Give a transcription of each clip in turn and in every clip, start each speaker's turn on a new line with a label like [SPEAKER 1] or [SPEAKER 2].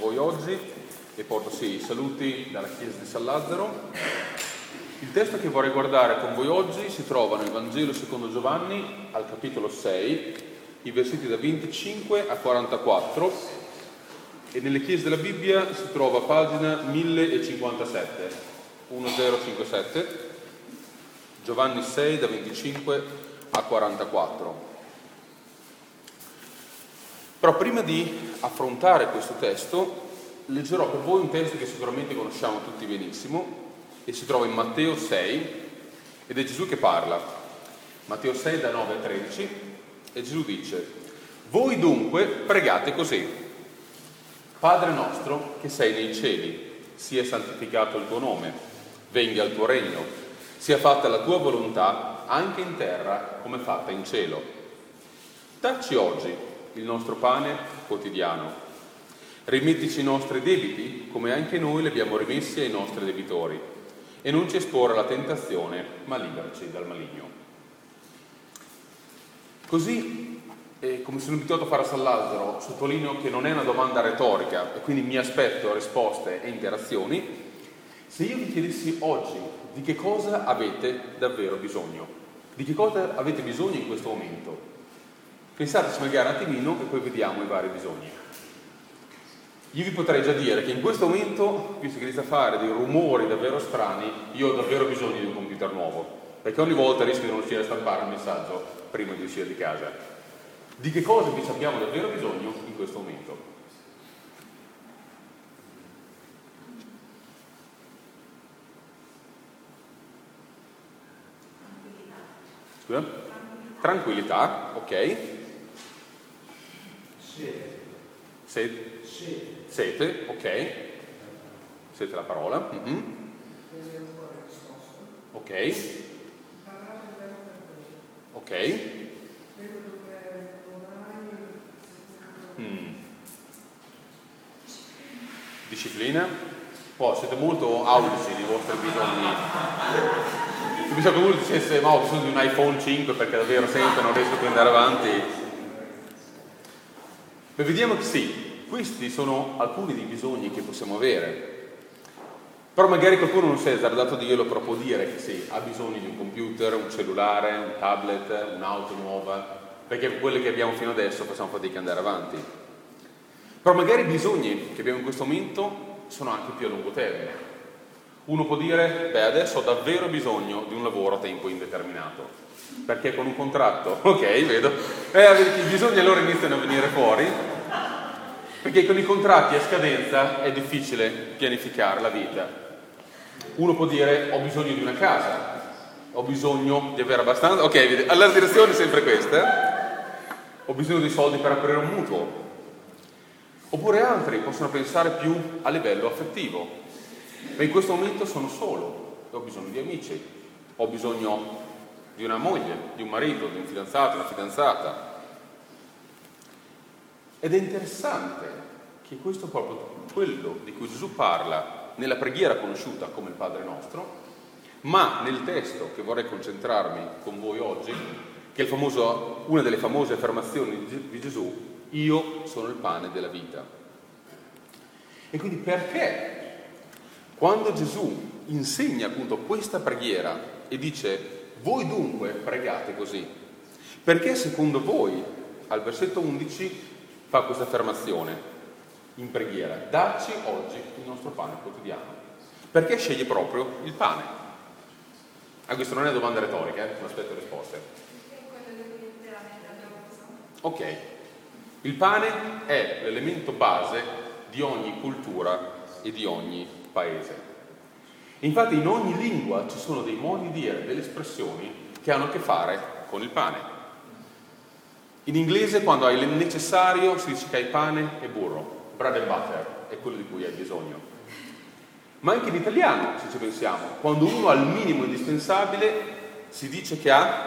[SPEAKER 1] voi oggi e porto sì i saluti dalla chiesa di San Lazzaro. Il testo che vorrei guardare con voi oggi si trova nel Vangelo secondo Giovanni al capitolo 6, i versetti da 25 a 44 e nelle chiese della Bibbia si trova pagina 1057, 1057, Giovanni 6 da 25 a 44. Però prima di affrontare questo testo, leggerò per voi un testo che sicuramente conosciamo tutti benissimo e si trova in Matteo 6 ed è Gesù che parla. Matteo 6 da 9 a 13 e Gesù dice, voi dunque pregate così, Padre nostro che sei nei cieli, sia santificato il tuo nome, venga il tuo regno, sia fatta la tua volontà anche in terra come fatta in cielo. Dacci oggi il nostro pane quotidiano. Rimettici i nostri debiti come anche noi li abbiamo rimessi ai nostri debitori e non ci esporre alla tentazione, ma liberaci dal maligno. Così, eh, come sono abituato a fare a San Lazzaro, sottolineo che non è una domanda retorica e quindi mi aspetto risposte e interazioni. Se io vi chiedessi oggi di che cosa avete davvero bisogno, di che cosa avete bisogno in questo momento, Pensateci magari un attimino e poi vediamo i vari bisogni. Io vi potrei già dire che in questo momento, visto che inizia a fare dei rumori davvero strani, io ho davvero bisogno di un computer nuovo, perché ogni volta rischio di non riuscire a stampare un messaggio prima di uscire di casa. Di che cosa invece abbiamo davvero bisogno in questo momento? Tranquillità, ok. Sete. Sete, ok. Sete la parola. Mm-hmm. Ok. Ok. Mm. Disciplina. Poi siete molto aulici nei vostri bisogni. Mi sa che uno dicesse ma ho bisogno di un iPhone 5 perché davvero sempre non riesco a andare avanti e vediamo che sì, questi sono alcuni dei bisogni che possiamo avere. Però magari qualcuno non si è azzardato di però può dire che sì, ha bisogno di un computer, un cellulare, un tablet, un'auto nuova, perché quelle che abbiamo fino adesso facciamo fatica ad andare avanti. Però magari i bisogni che abbiamo in questo momento sono anche più a lungo termine. Uno può dire, beh adesso ho davvero bisogno di un lavoro a tempo indeterminato perché con un contratto, ok, vedo, eh, i bisogni allora iniziano a venire fuori, perché con i contratti a scadenza è difficile pianificare la vita. Uno può dire ho bisogno di una casa, ho bisogno di avere abbastanza, ok, alla direzione è sempre questa, ho bisogno di soldi per aprire un mutuo. Oppure altri possono pensare più a livello affettivo, ma in questo momento sono solo, ho bisogno di amici, ho bisogno di una moglie, di un marito, di un fidanzato, una fidanzata. Ed è interessante che questo è proprio quello di cui Gesù parla nella preghiera conosciuta come il Padre nostro, ma nel testo che vorrei concentrarmi con voi oggi, che è famoso, una delle famose affermazioni di Gesù, io sono il pane della vita. E quindi perché quando Gesù insegna appunto questa preghiera e dice voi dunque pregate così, perché secondo voi, al versetto 11, fa questa affermazione in preghiera, dacci oggi il nostro pane quotidiano. Perché sceglie proprio il pane? Ah, questo non è una domanda retorica, eh? non aspetto risposte. Ok, il pane è l'elemento base di ogni cultura e di ogni paese. Infatti in ogni lingua ci sono dei modi di dire, delle espressioni che hanno a che fare con il pane. In inglese quando hai il necessario si dice che hai pane e burro, bread and butter, è quello di cui hai bisogno. Ma anche in italiano, se ci pensiamo, quando uno ha il minimo indispensabile si dice che ha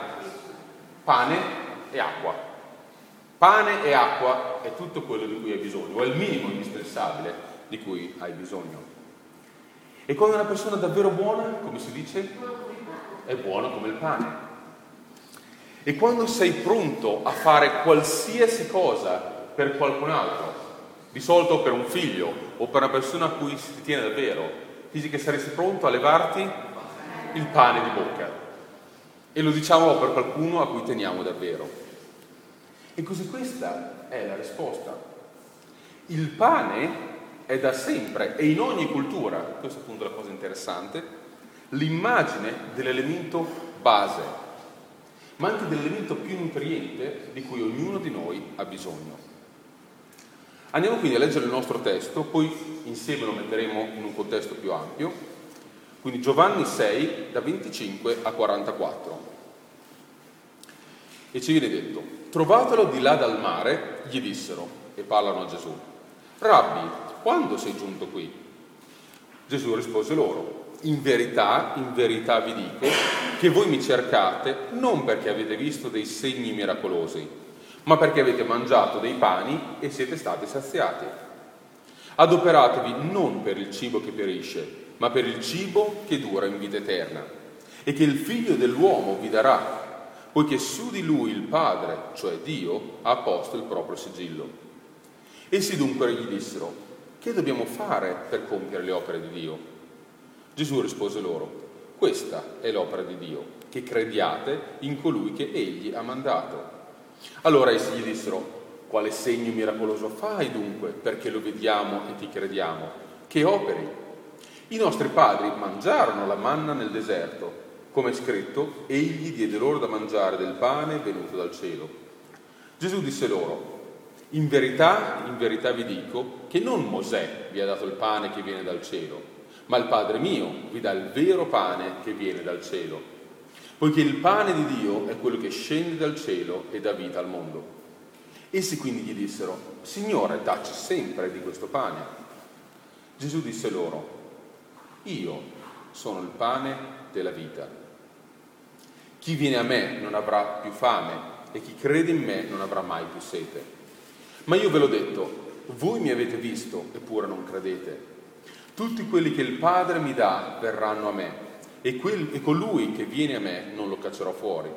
[SPEAKER 1] pane e acqua. Pane e acqua è tutto quello di cui hai bisogno, è il minimo indispensabile di cui hai bisogno. E quando una persona è davvero buona, come si dice? È buona come il pane. E quando sei pronto a fare qualsiasi cosa per qualcun altro, Di solito per un figlio o per una persona a cui si tiene davvero, dici che saresti pronto a levarti il pane di bocca. E lo diciamo per qualcuno a cui teniamo davvero. E così questa è la risposta. Il pane è da sempre e in ogni cultura, questa è appunto la cosa interessante, l'immagine dell'elemento base, ma anche dell'elemento più nutriente di cui ognuno di noi ha bisogno. Andiamo quindi a leggere il nostro testo, poi insieme lo metteremo in un contesto più ampio. Quindi Giovanni 6 da 25 a 44. E ci viene detto, trovatelo di là dal mare, gli dissero, e parlano a Gesù, Rabbi, quando sei giunto qui? Gesù rispose loro, in verità, in verità vi dico che voi mi cercate non perché avete visto dei segni miracolosi, ma perché avete mangiato dei pani e siete stati saziati. Adoperatevi non per il cibo che perisce, ma per il cibo che dura in vita eterna, e che il figlio dell'uomo vi darà, poiché su di lui il Padre, cioè Dio, ha posto il proprio sigillo. Essi dunque gli dissero, che dobbiamo fare per compiere le opere di Dio? Gesù rispose loro, questa è l'opera di Dio, che crediate in colui che egli ha mandato. Allora essi gli dissero, quale segno miracoloso fai dunque perché lo vediamo e ti crediamo? Che operi? I nostri padri mangiarono la manna nel deserto, come è scritto, egli diede loro da mangiare del pane venuto dal cielo. Gesù disse loro, in verità, in verità vi dico che non Mosè vi ha dato il pane che viene dal cielo, ma il Padre mio vi dà il vero pane che viene dal cielo poiché il pane di Dio è quello che scende dal cielo e dà vita al mondo. Essi quindi gli dissero, Signore, dacci sempre di questo pane. Gesù disse loro, io sono il pane della vita. Chi viene a me non avrà più fame e chi crede in me non avrà mai più sete. Ma io ve l'ho detto, voi mi avete visto eppure non credete. Tutti quelli che il Padre mi dà verranno a me e, quel, e colui che viene a me non lo caccerò fuori,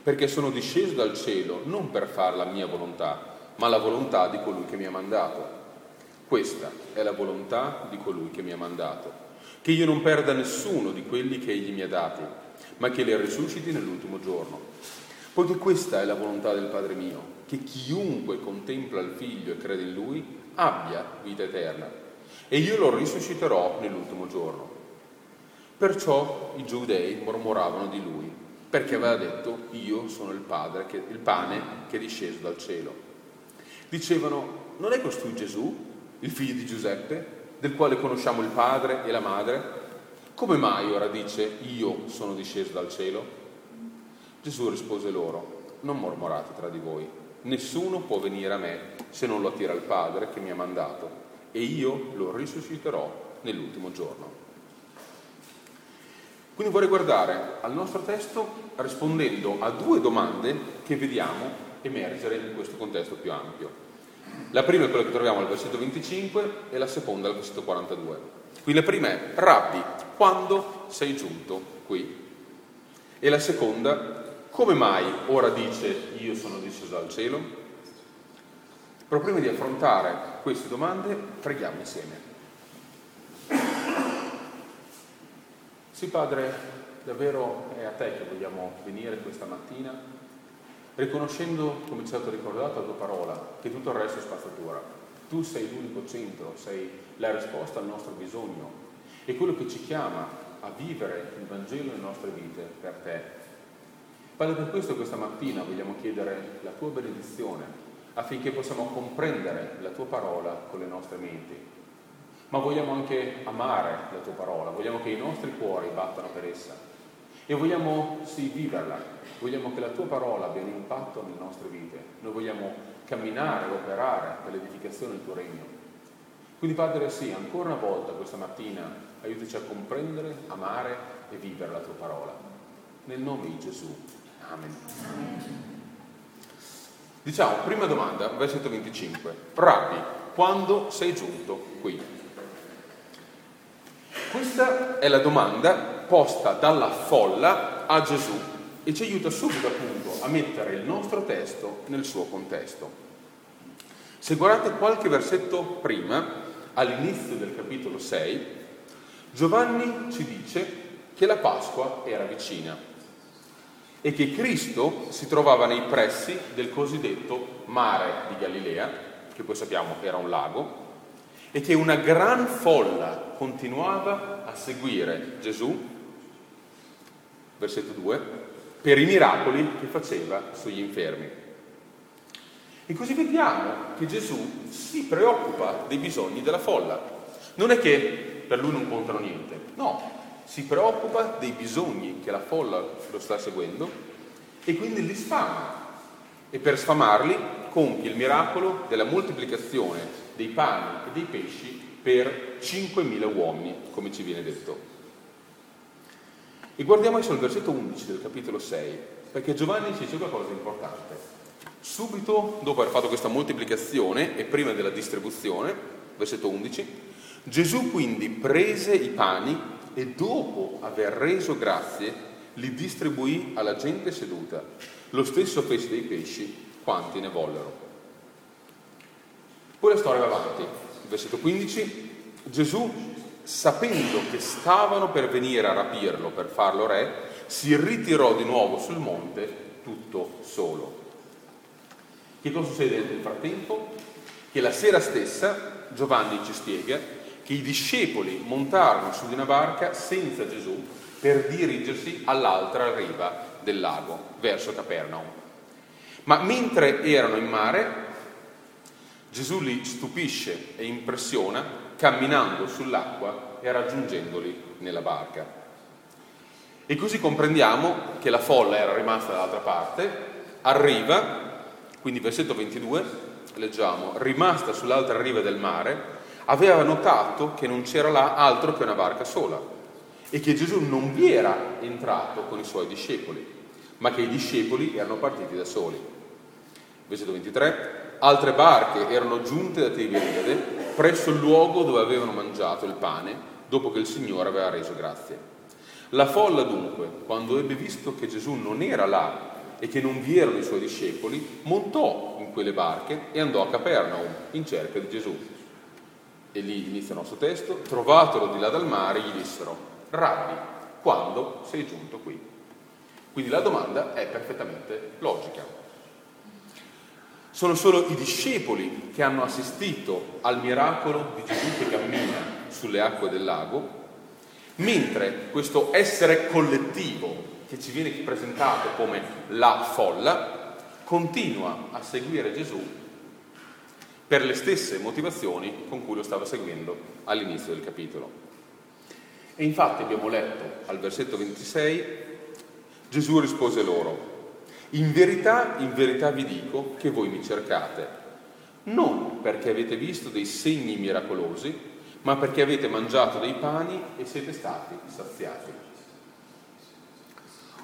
[SPEAKER 1] perché sono disceso dal cielo non per fare la mia volontà, ma la volontà di colui che mi ha mandato. Questa è la volontà di colui che mi ha mandato, che io non perda nessuno di quelli che egli mi ha dati, ma che li risusciti nell'ultimo giorno. Poiché questa è la volontà del Padre mio, che chiunque contempla il Figlio e crede in Lui abbia vita eterna, e io lo risusciterò nell'ultimo giorno. Perciò i giudei mormoravano di lui, perché aveva detto io sono il, padre che, il pane che è disceso dal cielo. Dicevano, non è costui Gesù, il figlio di Giuseppe, del quale conosciamo il padre e la madre? Come mai ora dice io sono disceso dal cielo? Gesù rispose loro, non mormorate tra di voi, nessuno può venire a me se non lo attira il Padre che mi ha mandato, e io lo risusciterò nell'ultimo giorno. Quindi vorrei guardare al nostro testo rispondendo a due domande che vediamo emergere in questo contesto più ampio. La prima è quella che troviamo al versetto 25 e la seconda al versetto 42. Quindi la prima è Rabbi, quando sei giunto qui? E la seconda, come mai ora dice io sono disceso dal cielo? Però prima di affrontare queste domande preghiamo insieme. Sì, Padre, davvero è a te che vogliamo venire questa mattina, riconoscendo, come ci è stato ricordato, la tua parola, che tutto il resto è spazzatura. Tu sei l'unico centro, sei la risposta al nostro bisogno e quello che ci chiama a vivere il Vangelo nelle nostre vite per te. Padre, per questo questa mattina vogliamo chiedere la tua benedizione affinché possiamo comprendere la tua parola con le nostre menti ma vogliamo anche amare la tua parola, vogliamo che i nostri cuori battano per essa e vogliamo sì viverla, vogliamo che la tua parola abbia un impatto nelle nostre vite, noi vogliamo camminare, operare per l'edificazione del tuo regno. Quindi Padre sì, ancora una volta questa mattina aiutaci a comprendere, amare e vivere la tua parola. Nel nome di Gesù. Amen. Diciamo, prima domanda, versetto 25. Rabbi, quando sei giunto qui? Questa è la domanda posta dalla folla a Gesù e ci aiuta subito appunto a mettere il nostro testo nel suo contesto. Se guardate qualche versetto prima, all'inizio del capitolo 6, Giovanni ci dice che la Pasqua era vicina e che Cristo si trovava nei pressi del cosiddetto mare di Galilea, che poi sappiamo era un lago, e che una gran folla continuava a seguire Gesù, versetto 2, per i miracoli che faceva sugli infermi. E così vediamo che Gesù si preoccupa dei bisogni della folla. Non è che per lui non contano niente, no, si preoccupa dei bisogni che la folla lo sta seguendo e quindi li sfama. E per sfamarli compie il miracolo della moltiplicazione dei pani e dei pesci per 5.000 uomini, come ci viene detto. E guardiamo adesso il versetto 11 del capitolo 6, perché Giovanni ci dice qualcosa di importante. Subito dopo aver fatto questa moltiplicazione e prima della distribuzione, versetto 11, Gesù quindi prese i pani e dopo aver reso grazie li distribuì alla gente seduta. Lo stesso fece dei pesci quanti ne vollero. Poi la storia va avanti. Versetto 15, Gesù, sapendo che stavano per venire a rapirlo, per farlo re, si ritirò di nuovo sul monte tutto solo. Che cosa succede nel frattempo? Che la sera stessa Giovanni ci spiega che i discepoli montarono su di una barca senza Gesù per dirigersi all'altra riva del lago, verso Capernaum. Ma mentre erano in mare, Gesù li stupisce e impressiona camminando sull'acqua e raggiungendoli nella barca. E così comprendiamo che la folla era rimasta dall'altra parte, arriva quindi versetto 22, leggiamo, rimasta sull'altra riva del mare, aveva notato che non c'era là altro che una barca sola e che Gesù non vi era entrato con i suoi discepoli, ma che i discepoli erano partiti da soli. Versetto 23, altre barche erano giunte da Tiberiade presso il luogo dove avevano mangiato il pane dopo che il Signore aveva reso grazie. La folla dunque, quando ebbe visto che Gesù non era là e che non vi erano i suoi discepoli, montò in quelle barche e andò a Capernaum in cerca di Gesù. E lì inizia il nostro testo, trovatelo di là dal mare, gli dissero, Rabbi, quando sei giunto qui? Quindi la domanda è perfettamente logica. Sono solo i discepoli che hanno assistito al miracolo di Gesù che cammina sulle acque del lago, mentre questo essere collettivo che ci viene presentato come la folla, continua a seguire Gesù per le stesse motivazioni con cui lo stava seguendo all'inizio del capitolo. E infatti abbiamo letto al versetto 26, Gesù rispose loro, in verità, in verità vi dico che voi mi cercate, non perché avete visto dei segni miracolosi, ma perché avete mangiato dei pani e siete stati saziati.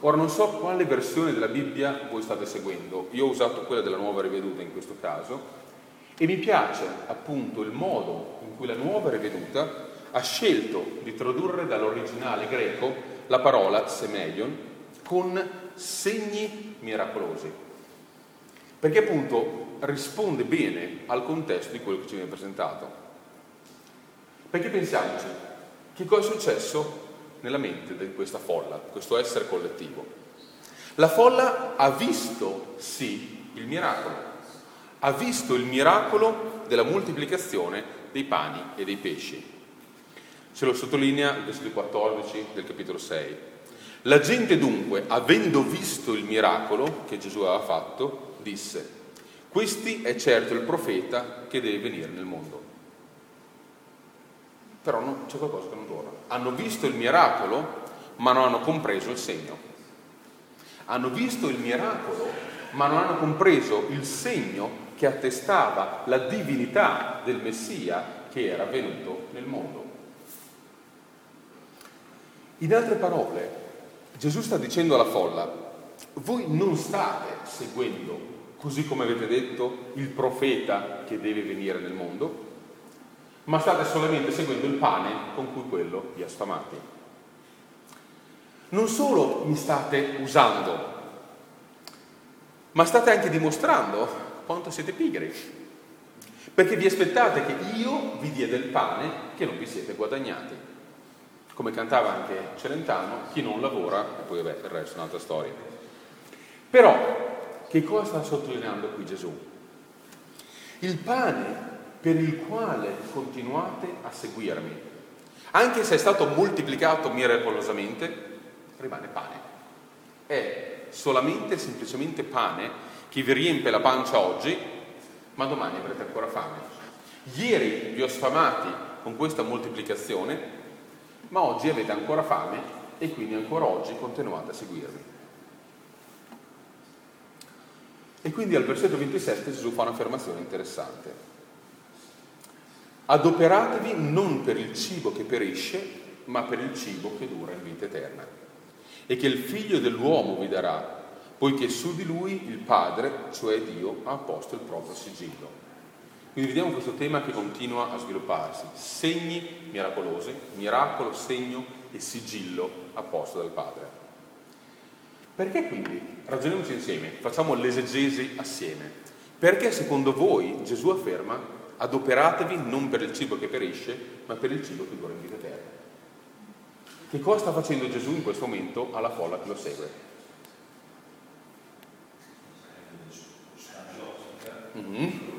[SPEAKER 1] Ora non so quale versione della Bibbia voi state seguendo, io ho usato quella della nuova riveduta in questo caso. E mi piace appunto il modo in cui la nuova riveduta ha scelto di tradurre dall'originale greco la parola semeion con segni miracolosi, perché appunto risponde bene al contesto di quello che ci viene presentato. Perché pensiamoci, che cosa è successo nella mente di questa folla, questo essere collettivo. La folla ha visto, sì, il miracolo, ha visto il miracolo della moltiplicazione dei pani e dei pesci. Ce lo sottolinea il versetto 14 del capitolo 6. La gente dunque, avendo visto il miracolo che Gesù aveva fatto, disse, questi è certo il profeta che deve venire nel mondo. Però no, c'è qualcosa che non torna. Hanno visto il miracolo, ma non hanno compreso il segno. Hanno visto il miracolo, ma non hanno compreso il segno che attestava la divinità del Messia che era venuto nel mondo. In altre parole, Gesù sta dicendo alla folla, voi non state seguendo, così come avete detto, il profeta che deve venire nel mondo, ma state solamente seguendo il pane con cui quello vi ha sfamati. Non solo mi state usando, ma state anche dimostrando quanto siete pigri. Perché vi aspettate che io vi dia del pane che non vi siete guadagnati. Come cantava anche Celentano, chi non lavora, e poi vabbè, il resto è un'altra storia. Però, che cosa sta sottolineando qui Gesù? Il pane per il quale continuate a seguirmi, anche se è stato moltiplicato miracolosamente, rimane pane. È solamente, semplicemente pane che vi riempie la pancia oggi, ma domani avrete ancora fame. Ieri vi ho sfamati con questa moltiplicazione, ma oggi avete ancora fame e quindi ancora oggi continuate a seguirmi. E quindi al versetto 27 Gesù fa un'affermazione interessante. Adoperatevi non per il cibo che perisce, ma per il cibo che dura in vita eterna. E che il figlio dell'uomo vi darà, poiché su di lui il Padre, cioè Dio, ha posto il proprio sigillo. Quindi vediamo questo tema che continua a svilupparsi. Segni miracolosi, miracolo, segno e sigillo apposto dal Padre. Perché quindi? Ragioniamoci insieme, facciamo l'esegesi assieme. Perché secondo voi Gesù afferma adoperatevi non per il cibo che perisce, ma per il cibo che dura in vita eterna. Che cosa sta facendo Gesù in questo momento alla folla che lo segue? Mm-hmm.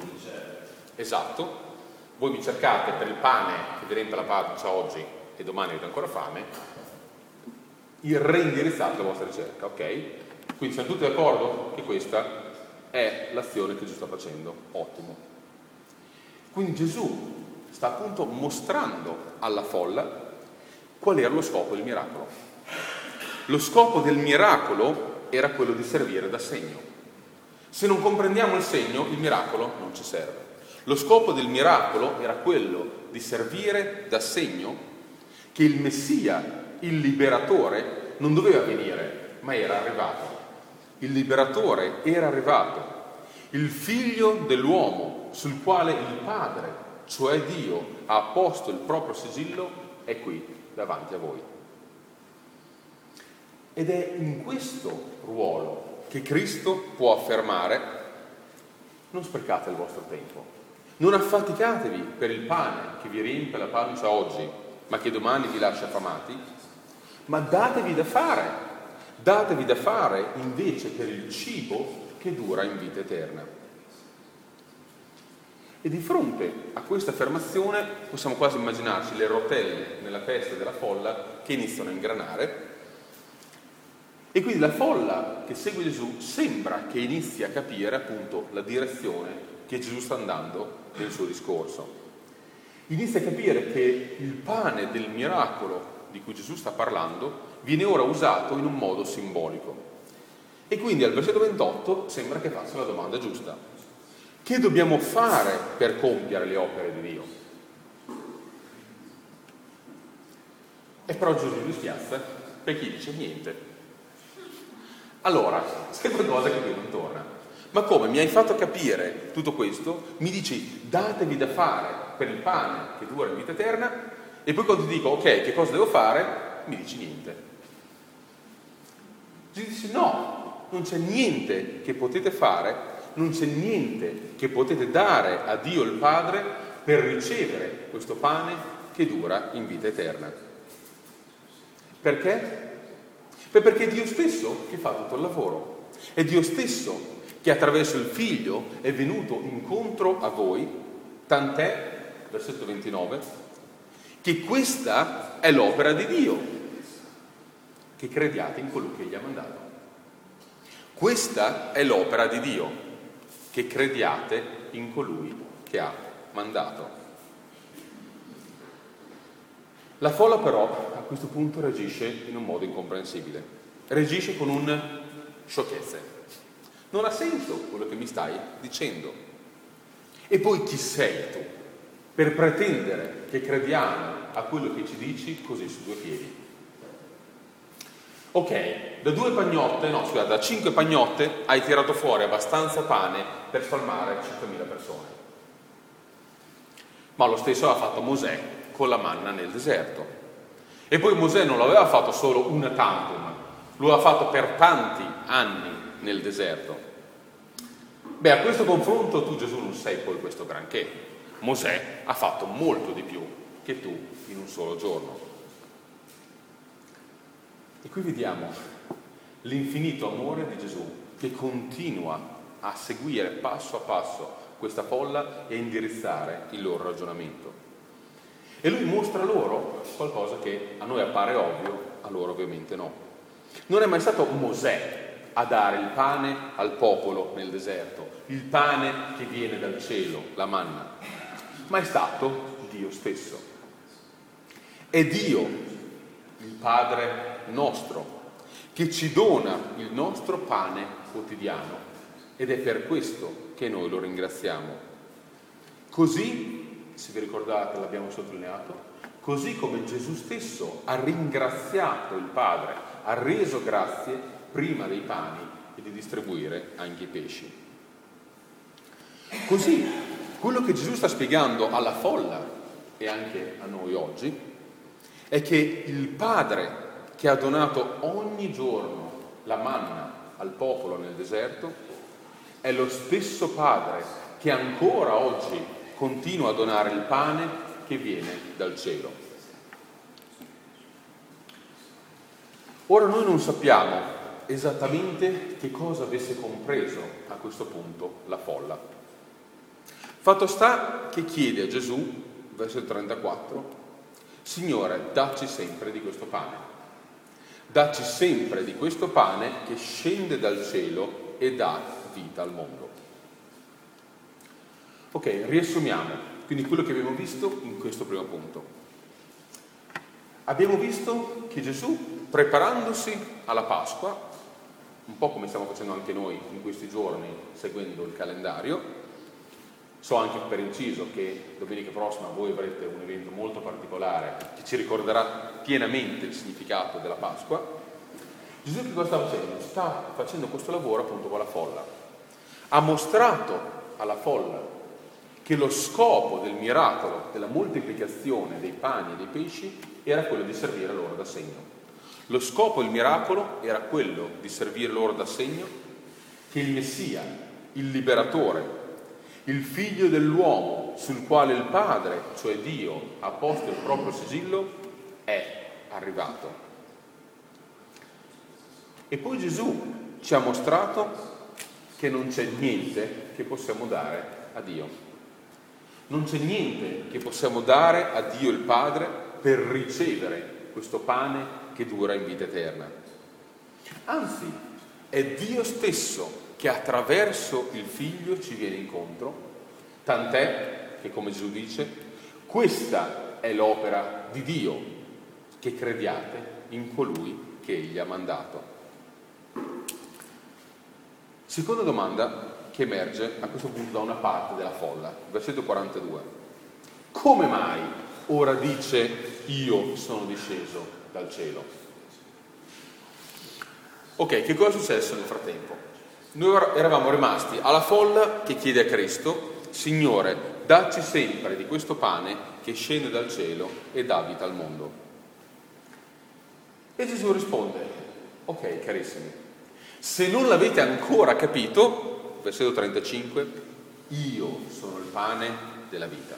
[SPEAKER 1] Esatto. Voi mi cercate per il pane che vi riempie la pancia oggi e domani avete ancora fame, il reindirizzato la vostra ricerca, ok? Quindi siamo tutti d'accordo che questa è l'azione che Gesù sta facendo. Ottimo. Quindi Gesù sta appunto mostrando alla folla qual era lo scopo del miracolo. Lo scopo del miracolo era quello di servire da segno. Se non comprendiamo il segno, il miracolo non ci serve. Lo scopo del miracolo era quello di servire da segno che il Messia, il liberatore, non doveva venire, ma era arrivato. Il liberatore era arrivato. Il figlio dell'uomo sul quale il Padre, cioè Dio, ha posto il proprio sigillo, è qui davanti a voi. Ed è in questo ruolo che Cristo può affermare, non sprecate il vostro tempo, non affaticatevi per il pane che vi riempie la pancia oggi, ma che domani vi lascia affamati, ma datevi da fare, datevi da fare invece per il cibo che dura in vita eterna. E di fronte a questa affermazione possiamo quasi immaginarci le rotelle nella testa della folla che iniziano a ingranare. E quindi la folla che segue Gesù sembra che inizi a capire appunto la direzione che Gesù sta andando nel suo discorso. Inizia a capire che il pane del miracolo di cui Gesù sta parlando viene ora usato in un modo simbolico. E quindi al versetto 28 sembra che faccia la domanda giusta. Che dobbiamo fare per compiere le opere di Dio? E però Gesù li spiazza perché dice niente. Allora, c'è qualcosa che qui non torna. Ma come? Mi hai fatto capire tutto questo? Mi dici datevi da fare per il pane che dura in vita eterna e poi quando ti dico ok, che cosa devo fare? Mi dici niente. Gesù dice no, non c'è niente che potete fare non c'è niente che potete dare a Dio il Padre per ricevere questo pane che dura in vita eterna. Perché? Perché è Dio stesso che fa tutto il lavoro. È Dio stesso che attraverso il Figlio è venuto incontro a voi, tant'è, versetto 29, che questa è l'opera di Dio, che crediate in colui che gli ha mandato. Questa è l'opera di Dio, che crediate in colui che ha mandato. La folla però a questo punto reagisce in un modo incomprensibile, reagisce con un sciocchezze. Non ha senso quello che mi stai dicendo. E poi chi sei tu per pretendere che crediamo a quello che ci dici così su due piedi? Ok, da due pagnotte, no scusate, da cinque pagnotte hai tirato fuori abbastanza pane per spalmare 5.000 persone. Ma lo stesso ha fatto Mosè con la manna nel deserto. E poi Mosè non l'aveva fatto solo una tantum, lo ha fatto per tanti anni nel deserto. Beh, a questo confronto tu Gesù non sei poi questo granché. Mosè ha fatto molto di più che tu in un solo giorno. E qui vediamo l'infinito amore di Gesù che continua a seguire passo a passo questa folla e a indirizzare il loro ragionamento. E lui mostra loro qualcosa che a noi appare ovvio, a loro ovviamente no. Non è mai stato Mosè a dare il pane al popolo nel deserto, il pane che viene dal cielo, la manna, ma è stato Dio stesso. È Dio, il Padre nostro, che ci dona il nostro pane quotidiano ed è per questo che noi lo ringraziamo. Così, se vi ricordate, l'abbiamo sottolineato, così come Gesù stesso ha ringraziato il Padre, ha reso grazie prima dei pani e di distribuire anche i pesci. Così, quello che Gesù sta spiegando alla folla e anche a noi oggi è che il Padre che ha donato ogni giorno la manna al popolo nel deserto è lo stesso Padre che ancora oggi continua a donare il pane che viene dal cielo. Ora noi non sappiamo esattamente che cosa avesse compreso a questo punto la folla. Fatto sta che chiede a Gesù, versetto 34, Signore, dacci sempre di questo pane. Dacci sempre di questo pane che scende dal cielo e dà vita al mondo. Ok, riassumiamo quindi quello che abbiamo visto in questo primo punto. Abbiamo visto che Gesù, preparandosi alla Pasqua, un po' come stiamo facendo anche noi in questi giorni, seguendo il calendario, so anche per inciso che domenica prossima voi avrete un evento molto particolare che ci ricorderà pienamente il significato della Pasqua. Gesù che cosa sta facendo? Sta facendo questo lavoro appunto con la folla ha mostrato alla folla che lo scopo del miracolo, della moltiplicazione dei pani e dei pesci, era quello di servire loro da segno. Lo scopo del miracolo era quello di servire loro da segno che il Messia, il liberatore, il figlio dell'uomo sul quale il Padre, cioè Dio, ha posto il proprio sigillo, è arrivato. E poi Gesù ci ha mostrato che non c'è niente che possiamo dare a Dio. Non c'è niente che possiamo dare a Dio il Padre per ricevere questo pane che dura in vita eterna. Anzi, è Dio stesso che attraverso il Figlio ci viene incontro, tant'è che, come Gesù dice, questa è l'opera di Dio, che crediate in colui che Egli ha mandato. Seconda domanda che emerge a questo punto da una parte della folla, versetto 42. Come mai ora dice io sono disceso dal cielo? Ok, che cosa è successo nel frattempo? Noi eravamo rimasti alla folla che chiede a Cristo, Signore, dacci sempre di questo pane che scende dal cielo e dà vita al mondo. E Gesù risponde, ok carissimi, se non l'avete ancora capito, versetto 35, io sono il pane della vita.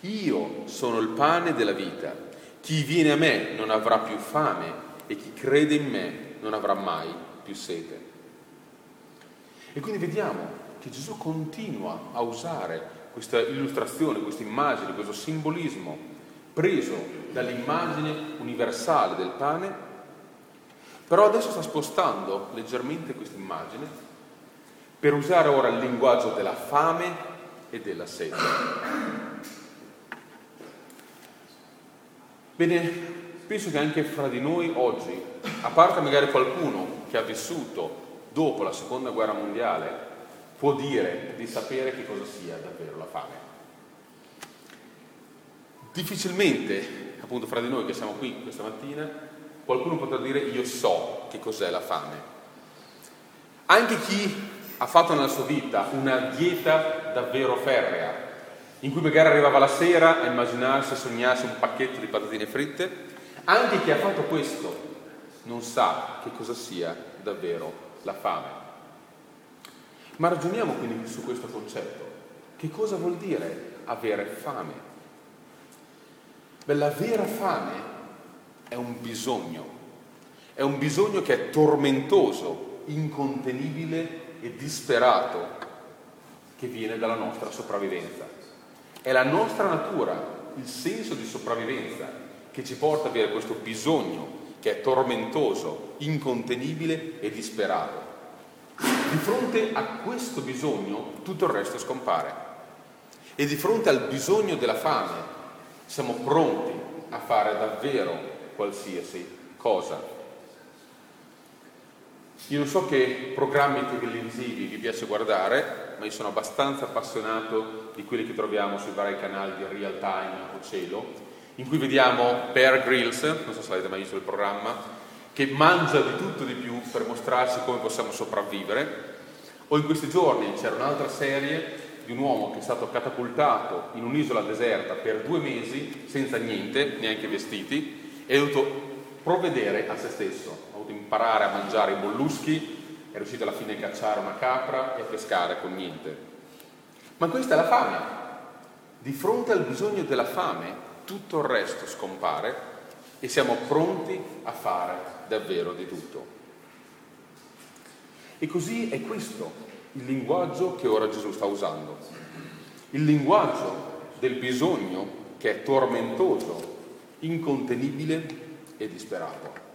[SPEAKER 1] Io sono il pane della vita. Chi viene a me non avrà più fame e chi crede in me non avrà mai più sete. E quindi vediamo che Gesù continua a usare questa illustrazione, questa immagine, questo simbolismo preso dall'immagine universale del pane però adesso sta spostando leggermente questa immagine per usare ora il linguaggio della fame e della sete. Bene, penso che anche fra di noi oggi, a parte magari qualcuno che ha vissuto dopo la seconda guerra mondiale, può dire di sapere che cosa sia davvero la fame. Difficilmente, appunto, fra di noi che siamo qui questa mattina, Qualcuno potrà dire io so che cos'è la fame. Anche chi ha fatto nella sua vita una dieta davvero ferrea, in cui magari arrivava la sera a immaginarsi, a sognarsi un pacchetto di patatine fritte, anche chi ha fatto questo non sa che cosa sia davvero la fame. Ma ragioniamo quindi su questo concetto. Che cosa vuol dire avere fame? Beh, la vera fame è un bisogno, è un bisogno che è tormentoso, incontenibile e disperato, che viene dalla nostra sopravvivenza. È la nostra natura, il senso di sopravvivenza, che ci porta avere questo bisogno che è tormentoso, incontenibile e disperato. Di fronte a questo bisogno tutto il resto scompare. E di fronte al bisogno della fame siamo pronti a fare davvero qualsiasi cosa. Io non so che programmi televisivi vi piace guardare, ma io sono abbastanza appassionato di quelli che troviamo sui vari canali di real time o cielo, in cui vediamo Bear Grylls, non so se avete mai visto il programma, che mangia di tutto di più per mostrarci come possiamo sopravvivere, o in questi giorni c'era un'altra serie di un uomo che è stato catapultato in un'isola deserta per due mesi senza niente, neanche vestiti, e ha dovuto provvedere a se stesso, ha dovuto imparare a mangiare i molluschi, è riuscito alla fine a cacciare una capra e a pescare con niente. Ma questa è la fame. Di fronte al bisogno della fame tutto il resto scompare e siamo pronti a fare davvero di tutto. E così è questo il linguaggio che ora Gesù sta usando, il linguaggio del bisogno che è tormentoso, incontenibile e disperato.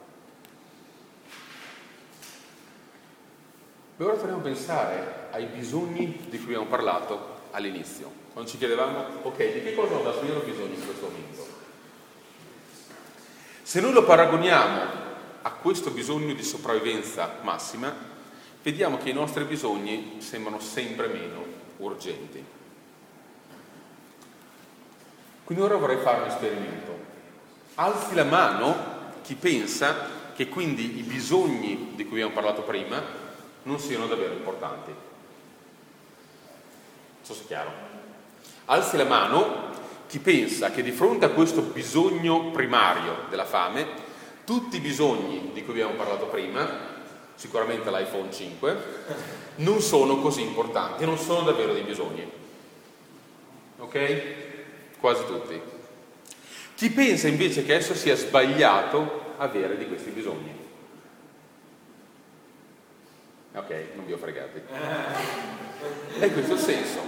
[SPEAKER 1] E ora torniamo a pensare ai bisogni di cui abbiamo parlato all'inizio. Quando ci chiedevamo, ok, di che cosa ho davvero bisogno in questo momento? Se noi lo paragoniamo a questo bisogno di sopravvivenza massima, vediamo che i nostri bisogni sembrano sempre meno urgenti. Quindi ora vorrei fare un esperimento. Alzi la mano chi pensa che quindi i bisogni di cui abbiamo parlato prima non siano davvero importanti. So se è chiaro. Alzi la mano chi pensa che di fronte a questo bisogno primario della fame, tutti i bisogni di cui abbiamo parlato prima, sicuramente l'iPhone 5, non sono così importanti, non sono davvero dei bisogni. Ok? Quasi tutti. Chi pensa invece che esso sia sbagliato avere di questi bisogni? Ok, non vi ho fregati. È questo il senso.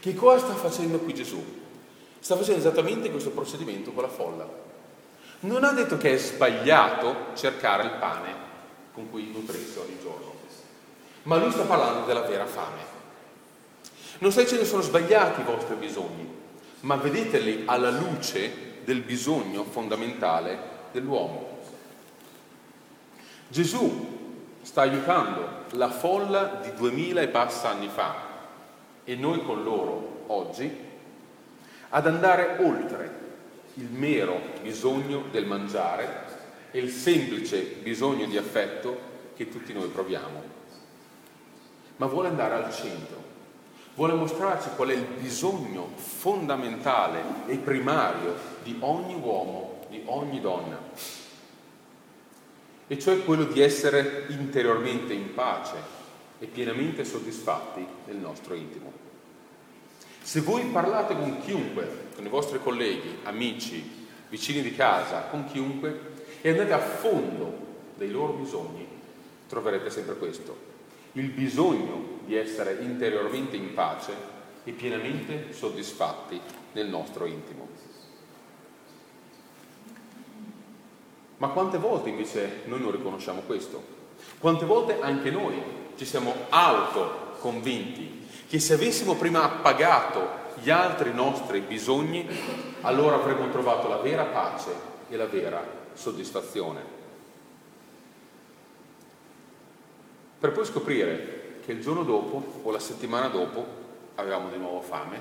[SPEAKER 1] Che cosa sta facendo qui Gesù? Sta facendo esattamente questo procedimento con la folla. Non ha detto che è sbagliato cercare il pane con cui nutrirsi ogni giorno, ma lui sta parlando della vera fame. Non sta dicendo sono sbagliati i vostri bisogni, ma vedeteli alla luce del bisogno fondamentale dell'uomo. Gesù sta aiutando la folla di duemila e passa anni fa e noi con loro oggi, ad andare oltre il mero bisogno del mangiare e il semplice bisogno di affetto che tutti noi proviamo. Ma vuole andare al centro, vuole mostrarci qual è il bisogno fondamentale e primario di ogni uomo, di ogni donna, e cioè quello di essere interiormente in pace e pienamente soddisfatti nel nostro intimo. Se voi parlate con chiunque, con i vostri colleghi, amici, vicini di casa, con chiunque, e andate a fondo dei loro bisogni, troverete sempre questo, il bisogno di essere interiormente in pace e pienamente soddisfatti nel nostro intimo. Ma quante volte invece noi non riconosciamo questo? Quante volte anche noi ci siamo autoconvinti che se avessimo prima appagato gli altri nostri bisogni, allora avremmo trovato la vera pace e la vera soddisfazione. Per poi scoprire che il giorno dopo o la settimana dopo avevamo di nuovo fame,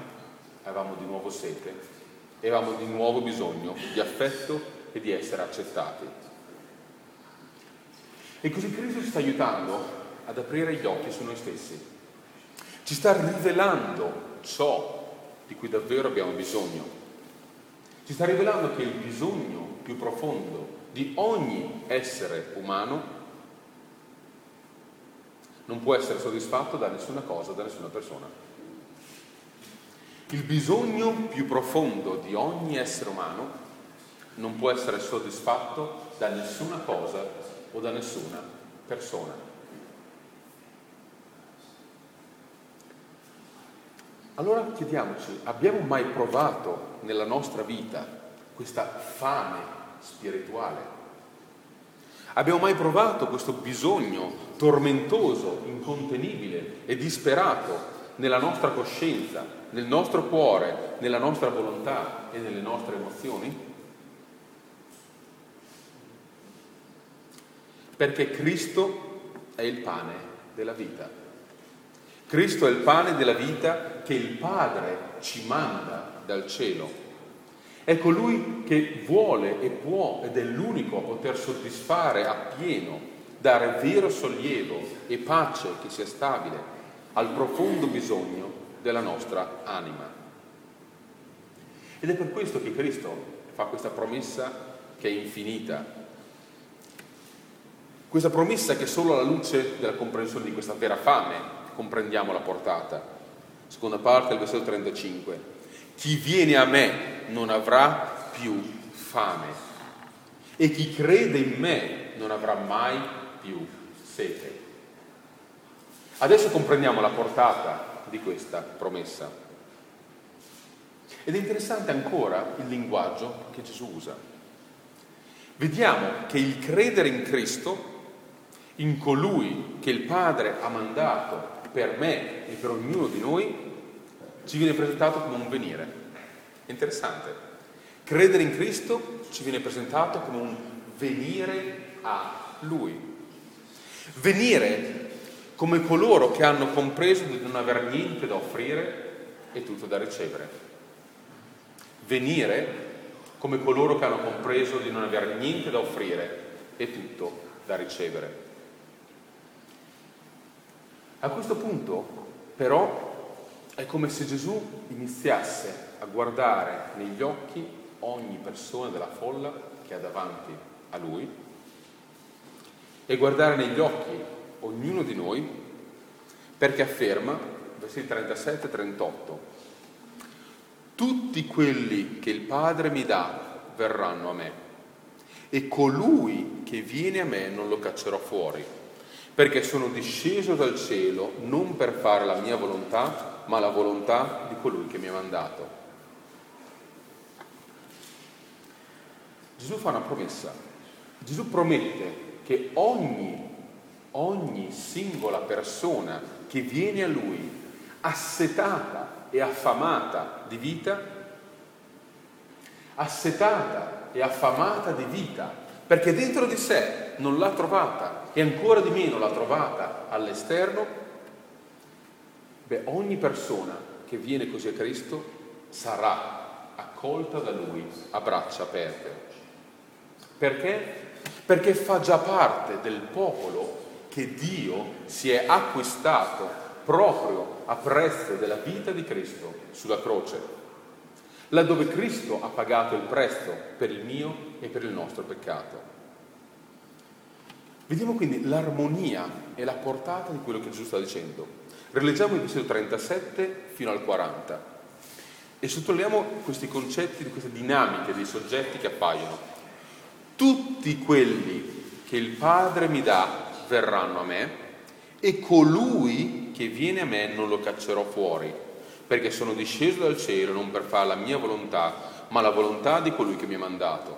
[SPEAKER 1] avevamo di nuovo sete avevamo di nuovo bisogno di affetto e di essere accettati. E così Cristo ci sta aiutando ad aprire gli occhi su noi stessi. Ci sta rivelando ciò di cui davvero abbiamo bisogno. Ci sta rivelando che il bisogno più profondo di ogni essere umano non può essere soddisfatto da nessuna cosa, da nessuna persona. Il bisogno più profondo di ogni essere umano non può essere soddisfatto da nessuna cosa o da nessuna persona. Allora chiediamoci, abbiamo mai provato nella nostra vita questa fame spirituale? Abbiamo mai provato questo bisogno tormentoso, incontenibile e disperato nella nostra coscienza, nel nostro cuore, nella nostra volontà e nelle nostre emozioni? Perché Cristo è il pane della vita. Cristo è il pane della vita che il Padre ci manda dal cielo è colui che vuole e può ed è l'unico a poter soddisfare appieno, dare vero sollievo e pace che sia stabile al profondo bisogno della nostra anima. Ed è per questo che Cristo fa questa promessa che è infinita, questa promessa che solo alla luce della comprensione di questa vera fame comprendiamo la portata. Seconda parte del versetto 35. Chi viene a me non avrà più fame e chi crede in me non avrà mai più sete. Adesso comprendiamo la portata di questa promessa. Ed è interessante ancora il linguaggio che Gesù usa. Vediamo che il credere in Cristo, in colui che il Padre ha mandato per me e per ognuno di noi, ci viene presentato come un venire. Interessante. Credere in Cristo ci viene presentato come un venire a Lui. Venire come coloro che hanno compreso di non aver niente da offrire e tutto da ricevere. Venire come coloro che hanno compreso di non avere niente da offrire e tutto da ricevere. A questo punto, però, è come se Gesù iniziasse a guardare negli occhi ogni persona della folla che ha davanti a lui e guardare negli occhi ognuno di noi perché afferma, versetti 37 e 38, tutti quelli che il Padre mi dà verranno a me e colui che viene a me non lo caccerò fuori, perché sono disceso dal cielo non per fare la mia volontà, ma la volontà di colui che mi ha mandato. Gesù fa una promessa. Gesù promette che ogni, ogni singola persona che viene a lui assetata e affamata di vita, assetata e affamata di vita, perché dentro di sé non l'ha trovata e ancora di meno l'ha trovata all'esterno, Beh, ogni persona che viene così a Cristo sarà accolta da Lui a braccia aperte. Perché? Perché fa già parte del popolo che Dio si è acquistato proprio a prezzo della vita di Cristo sulla croce, laddove Cristo ha pagato il prezzo per il mio e per il nostro peccato. Vediamo quindi l'armonia e la portata di quello che Gesù sta dicendo. Rileggiamo il versetto 37 fino al 40 e sottolineiamo questi concetti, queste dinamiche dei soggetti che appaiono. Tutti quelli che il Padre mi dà verranno a me e colui che viene a me non lo caccerò fuori, perché sono disceso dal cielo non per fare la mia volontà, ma la volontà di colui che mi ha mandato.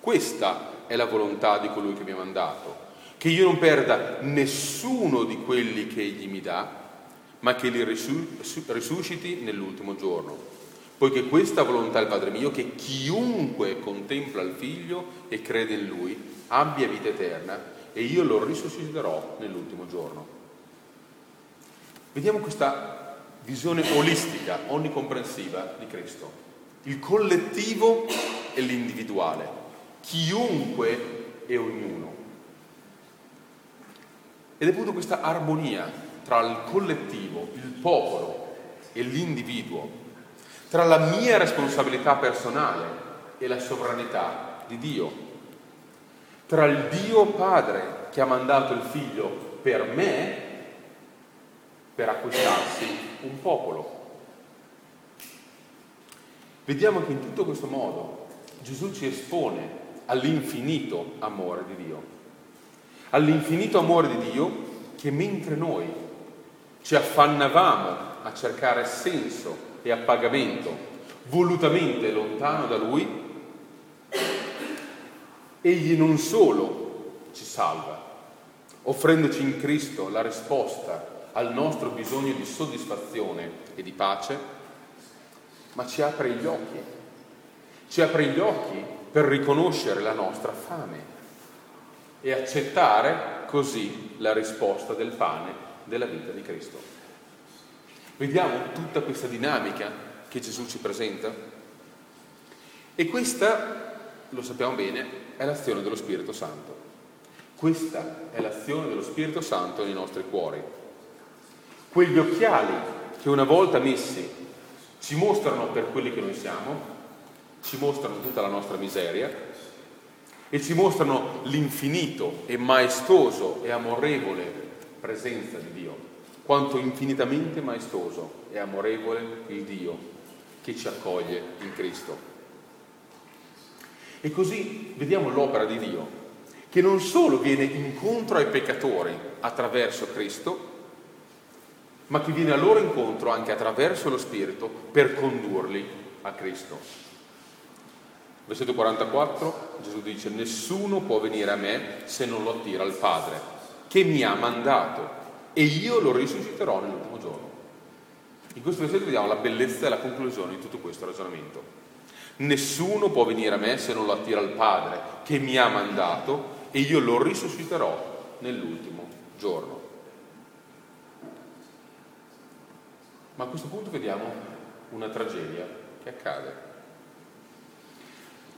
[SPEAKER 1] Questa è la volontà di colui che mi ha mandato, che io non perda nessuno di quelli che egli mi dà, ma che li risusciti nell'ultimo giorno. Poiché questa volontà del Padre mio, che chiunque contempla il Figlio e crede in Lui abbia vita eterna e io lo risusciterò nell'ultimo giorno. Vediamo questa visione olistica, onnicomprensiva di Cristo. Il collettivo e l'individuale, chiunque e ognuno. Ed è appunto questa armonia tra il collettivo, il popolo e l'individuo, tra la mia responsabilità personale e la sovranità di Dio, tra il Dio Padre che ha mandato il figlio per me per acquistarsi un popolo. Vediamo che in tutto questo modo Gesù ci espone all'infinito amore di Dio, all'infinito amore di Dio che mentre noi ci affannavamo a cercare senso e appagamento volutamente lontano da Lui, Egli non solo ci salva, offrendoci in Cristo la risposta al nostro bisogno di soddisfazione e di pace, ma ci apre gli occhi, ci apre gli occhi per riconoscere la nostra fame e accettare così la risposta del pane della vita di Cristo. Vediamo tutta questa dinamica che Gesù ci presenta? E questa, lo sappiamo bene, è l'azione dello Spirito Santo. Questa è l'azione dello Spirito Santo nei nostri cuori. Quegli occhiali che una volta messi ci mostrano per quelli che noi siamo, ci mostrano tutta la nostra miseria e ci mostrano l'infinito e maestoso e amorevole presenza di Dio, quanto infinitamente maestoso e amorevole il Dio che ci accoglie in Cristo. E così vediamo l'opera di Dio, che non solo viene incontro ai peccatori attraverso Cristo, ma che viene a loro incontro anche attraverso lo Spirito per condurli a Cristo. Versetto 44, Gesù dice, nessuno può venire a me se non lo attira il Padre, che mi ha mandato, e io lo risusciterò nell'ultimo giorno. In questo versetto vediamo la bellezza e la conclusione di tutto questo ragionamento. Nessuno può venire a me se non lo attira il Padre che mi ha mandato e io lo risusciterò nell'ultimo giorno. Ma a questo punto vediamo una tragedia che accade.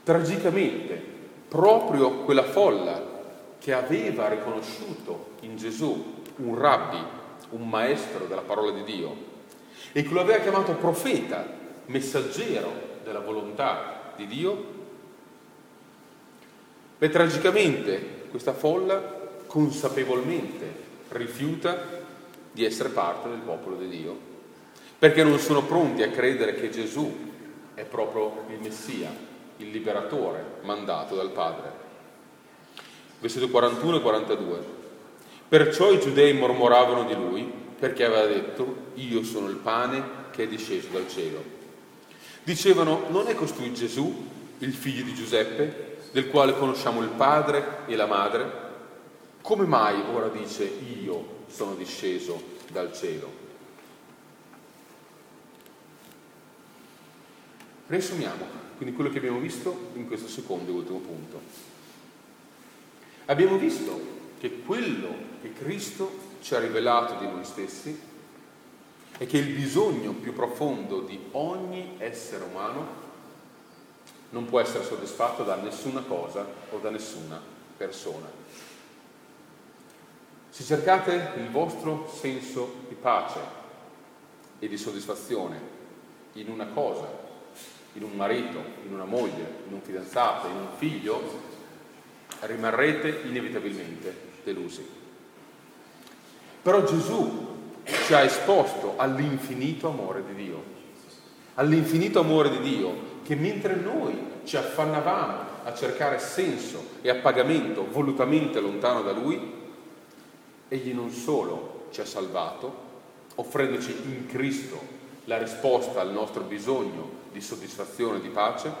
[SPEAKER 1] Tragicamente, proprio quella folla che aveva riconosciuto in Gesù un rabbi, un maestro della parola di Dio, e che lo aveva chiamato profeta, messaggero della volontà di Dio, beh, tragicamente questa folla consapevolmente rifiuta di essere parte del popolo di Dio, perché non sono pronti a credere che Gesù è proprio il Messia, il liberatore mandato dal Padre. Versetto 41 e 42. Perciò i giudei mormoravano di lui perché aveva detto io sono il pane che è disceso dal cielo. Dicevano non è costui Gesù, il figlio di Giuseppe, del quale conosciamo il padre e la madre? Come mai ora dice io sono disceso dal cielo? Riassumiamo quindi quello che abbiamo visto in questo secondo e ultimo punto. Abbiamo visto che quello che Cristo ci ha rivelato di noi stessi e che il bisogno più profondo di ogni essere umano non può essere soddisfatto da nessuna cosa o da nessuna persona. Se cercate il vostro senso di pace e di soddisfazione in una cosa, in un marito, in una moglie, in un fidanzato, in un figlio, rimarrete inevitabilmente delusi. Però Gesù ci ha esposto all'infinito amore di Dio, all'infinito amore di Dio che mentre noi ci affannavamo a cercare senso e appagamento volutamente lontano da Lui, Egli non solo ci ha salvato, offrendoci in Cristo la risposta al nostro bisogno di soddisfazione di pace,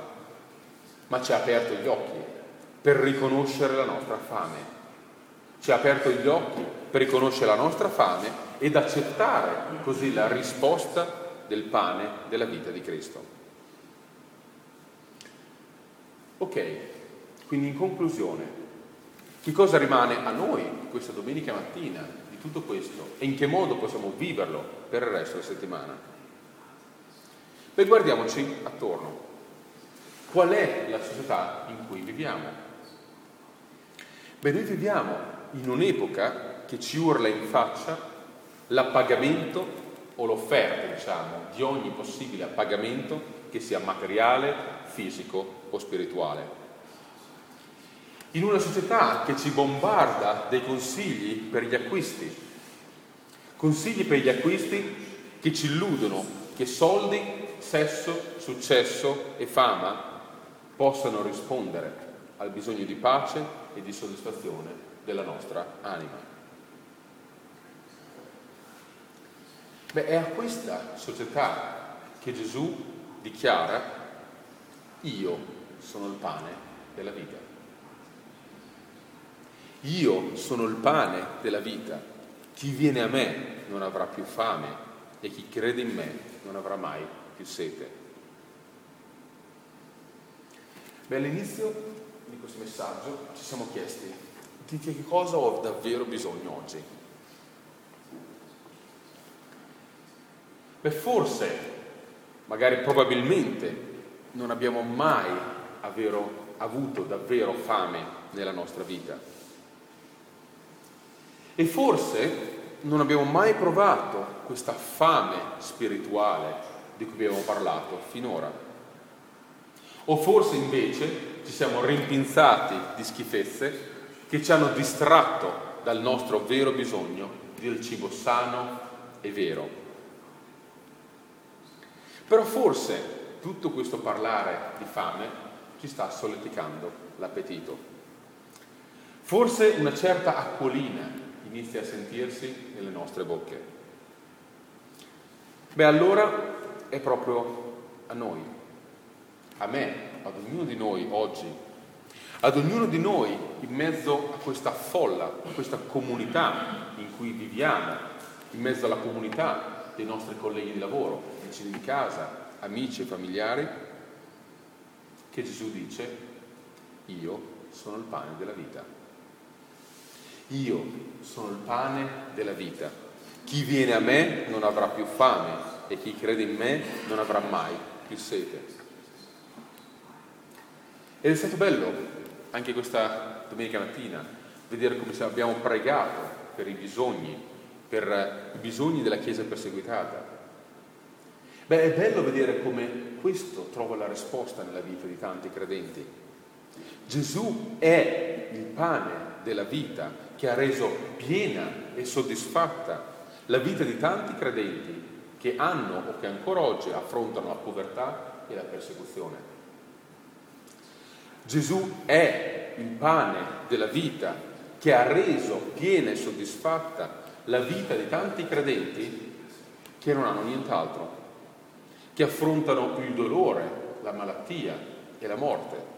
[SPEAKER 1] ma ci ha aperto gli occhi per riconoscere la nostra fame. Ci ha aperto gli occhi per riconoscere la nostra fame ed accettare così la risposta del pane della vita di Cristo. Ok, quindi in conclusione, che cosa rimane a noi questa domenica mattina di tutto questo e in che modo possiamo viverlo per il resto della settimana? Beh, guardiamoci attorno. Qual è la società in cui viviamo? Beh, noi viviamo in un'epoca che ci urla in faccia l'appagamento o l'offerta, diciamo, di ogni possibile appagamento che sia materiale, fisico o spirituale. In una società che ci bombarda dei consigli per gli acquisti, Consigli per gli acquisti che ci illudono che soldi, sesso, successo e fama possano rispondere al bisogno di pace e di soddisfazione della nostra anima. Beh, è a questa società che Gesù dichiara, io sono il pane della vita. Io sono il pane della vita. Chi viene a me non avrà più fame e chi crede in me non avrà mai più sete. Beh, all'inizio di questo messaggio ci siamo chiesti di che cosa ho davvero bisogno oggi. Beh, forse, magari probabilmente, non abbiamo mai avero, avuto davvero fame nella nostra vita. E forse non abbiamo mai provato questa fame spirituale di cui abbiamo parlato finora. O forse invece ci siamo rimpinzati di schifezze che ci hanno distratto dal nostro vero bisogno del cibo sano e vero. Però forse tutto questo parlare di fame ci sta solleticando l'appetito. Forse una certa acquolina inizia a sentirsi nelle nostre bocche. Beh, allora è proprio a noi a me, ad ognuno di noi oggi, ad ognuno di noi in mezzo a questa folla, a questa comunità in cui viviamo, in mezzo alla comunità dei nostri colleghi di lavoro, vicini di casa, amici e familiari, che Gesù dice, io sono il pane della vita. Io sono il pane della vita. Chi viene a me non avrà più fame e chi crede in me non avrà mai più sete. Ed è stato bello anche questa domenica mattina vedere come abbiamo pregato per i bisogni, per i bisogni della Chiesa perseguitata. Beh, è bello vedere come questo trova la risposta nella vita di tanti credenti. Gesù è il pane della vita che ha reso piena e soddisfatta la vita di tanti credenti che hanno o che ancora oggi affrontano la povertà e la persecuzione. Gesù è il pane della vita che ha reso piena e soddisfatta la vita di tanti credenti che non hanno nient'altro, che affrontano il dolore, la malattia e la morte.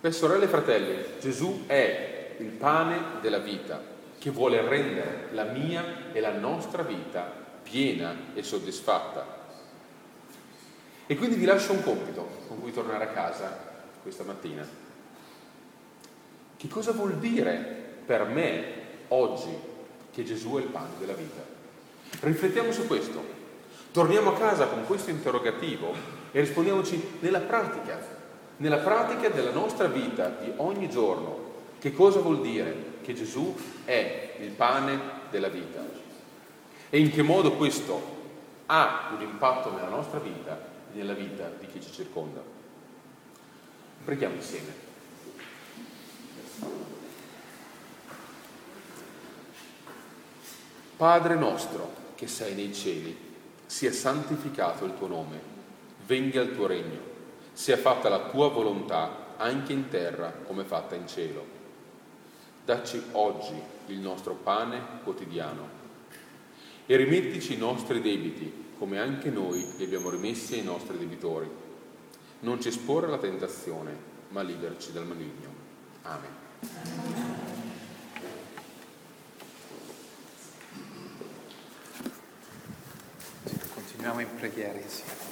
[SPEAKER 1] Per sorelle e fratelli, Gesù è il pane della vita che vuole rendere la mia e la nostra vita piena e soddisfatta. E quindi vi lascio un compito con cui tornare a casa questa mattina. Che cosa vuol dire per me oggi che Gesù è il pane della vita? Riflettiamo su questo. Torniamo a casa con questo interrogativo e rispondiamoci nella pratica, nella pratica della nostra vita di ogni giorno. Che cosa vuol dire che Gesù è il pane della vita? E in che modo questo ha un impatto nella nostra vita nella vita di chi ci circonda. Preghiamo insieme. Padre nostro che sei nei cieli, sia santificato il tuo nome, venga il tuo regno, sia fatta la tua volontà anche in terra come fatta in cielo. Dacci oggi il nostro pane quotidiano e rimettici i nostri debiti come anche noi li abbiamo rimessi ai nostri debitori. Non ci esporre alla tentazione, ma liberaci dal maligno. Amen.
[SPEAKER 2] Continuiamo in preghiera insieme.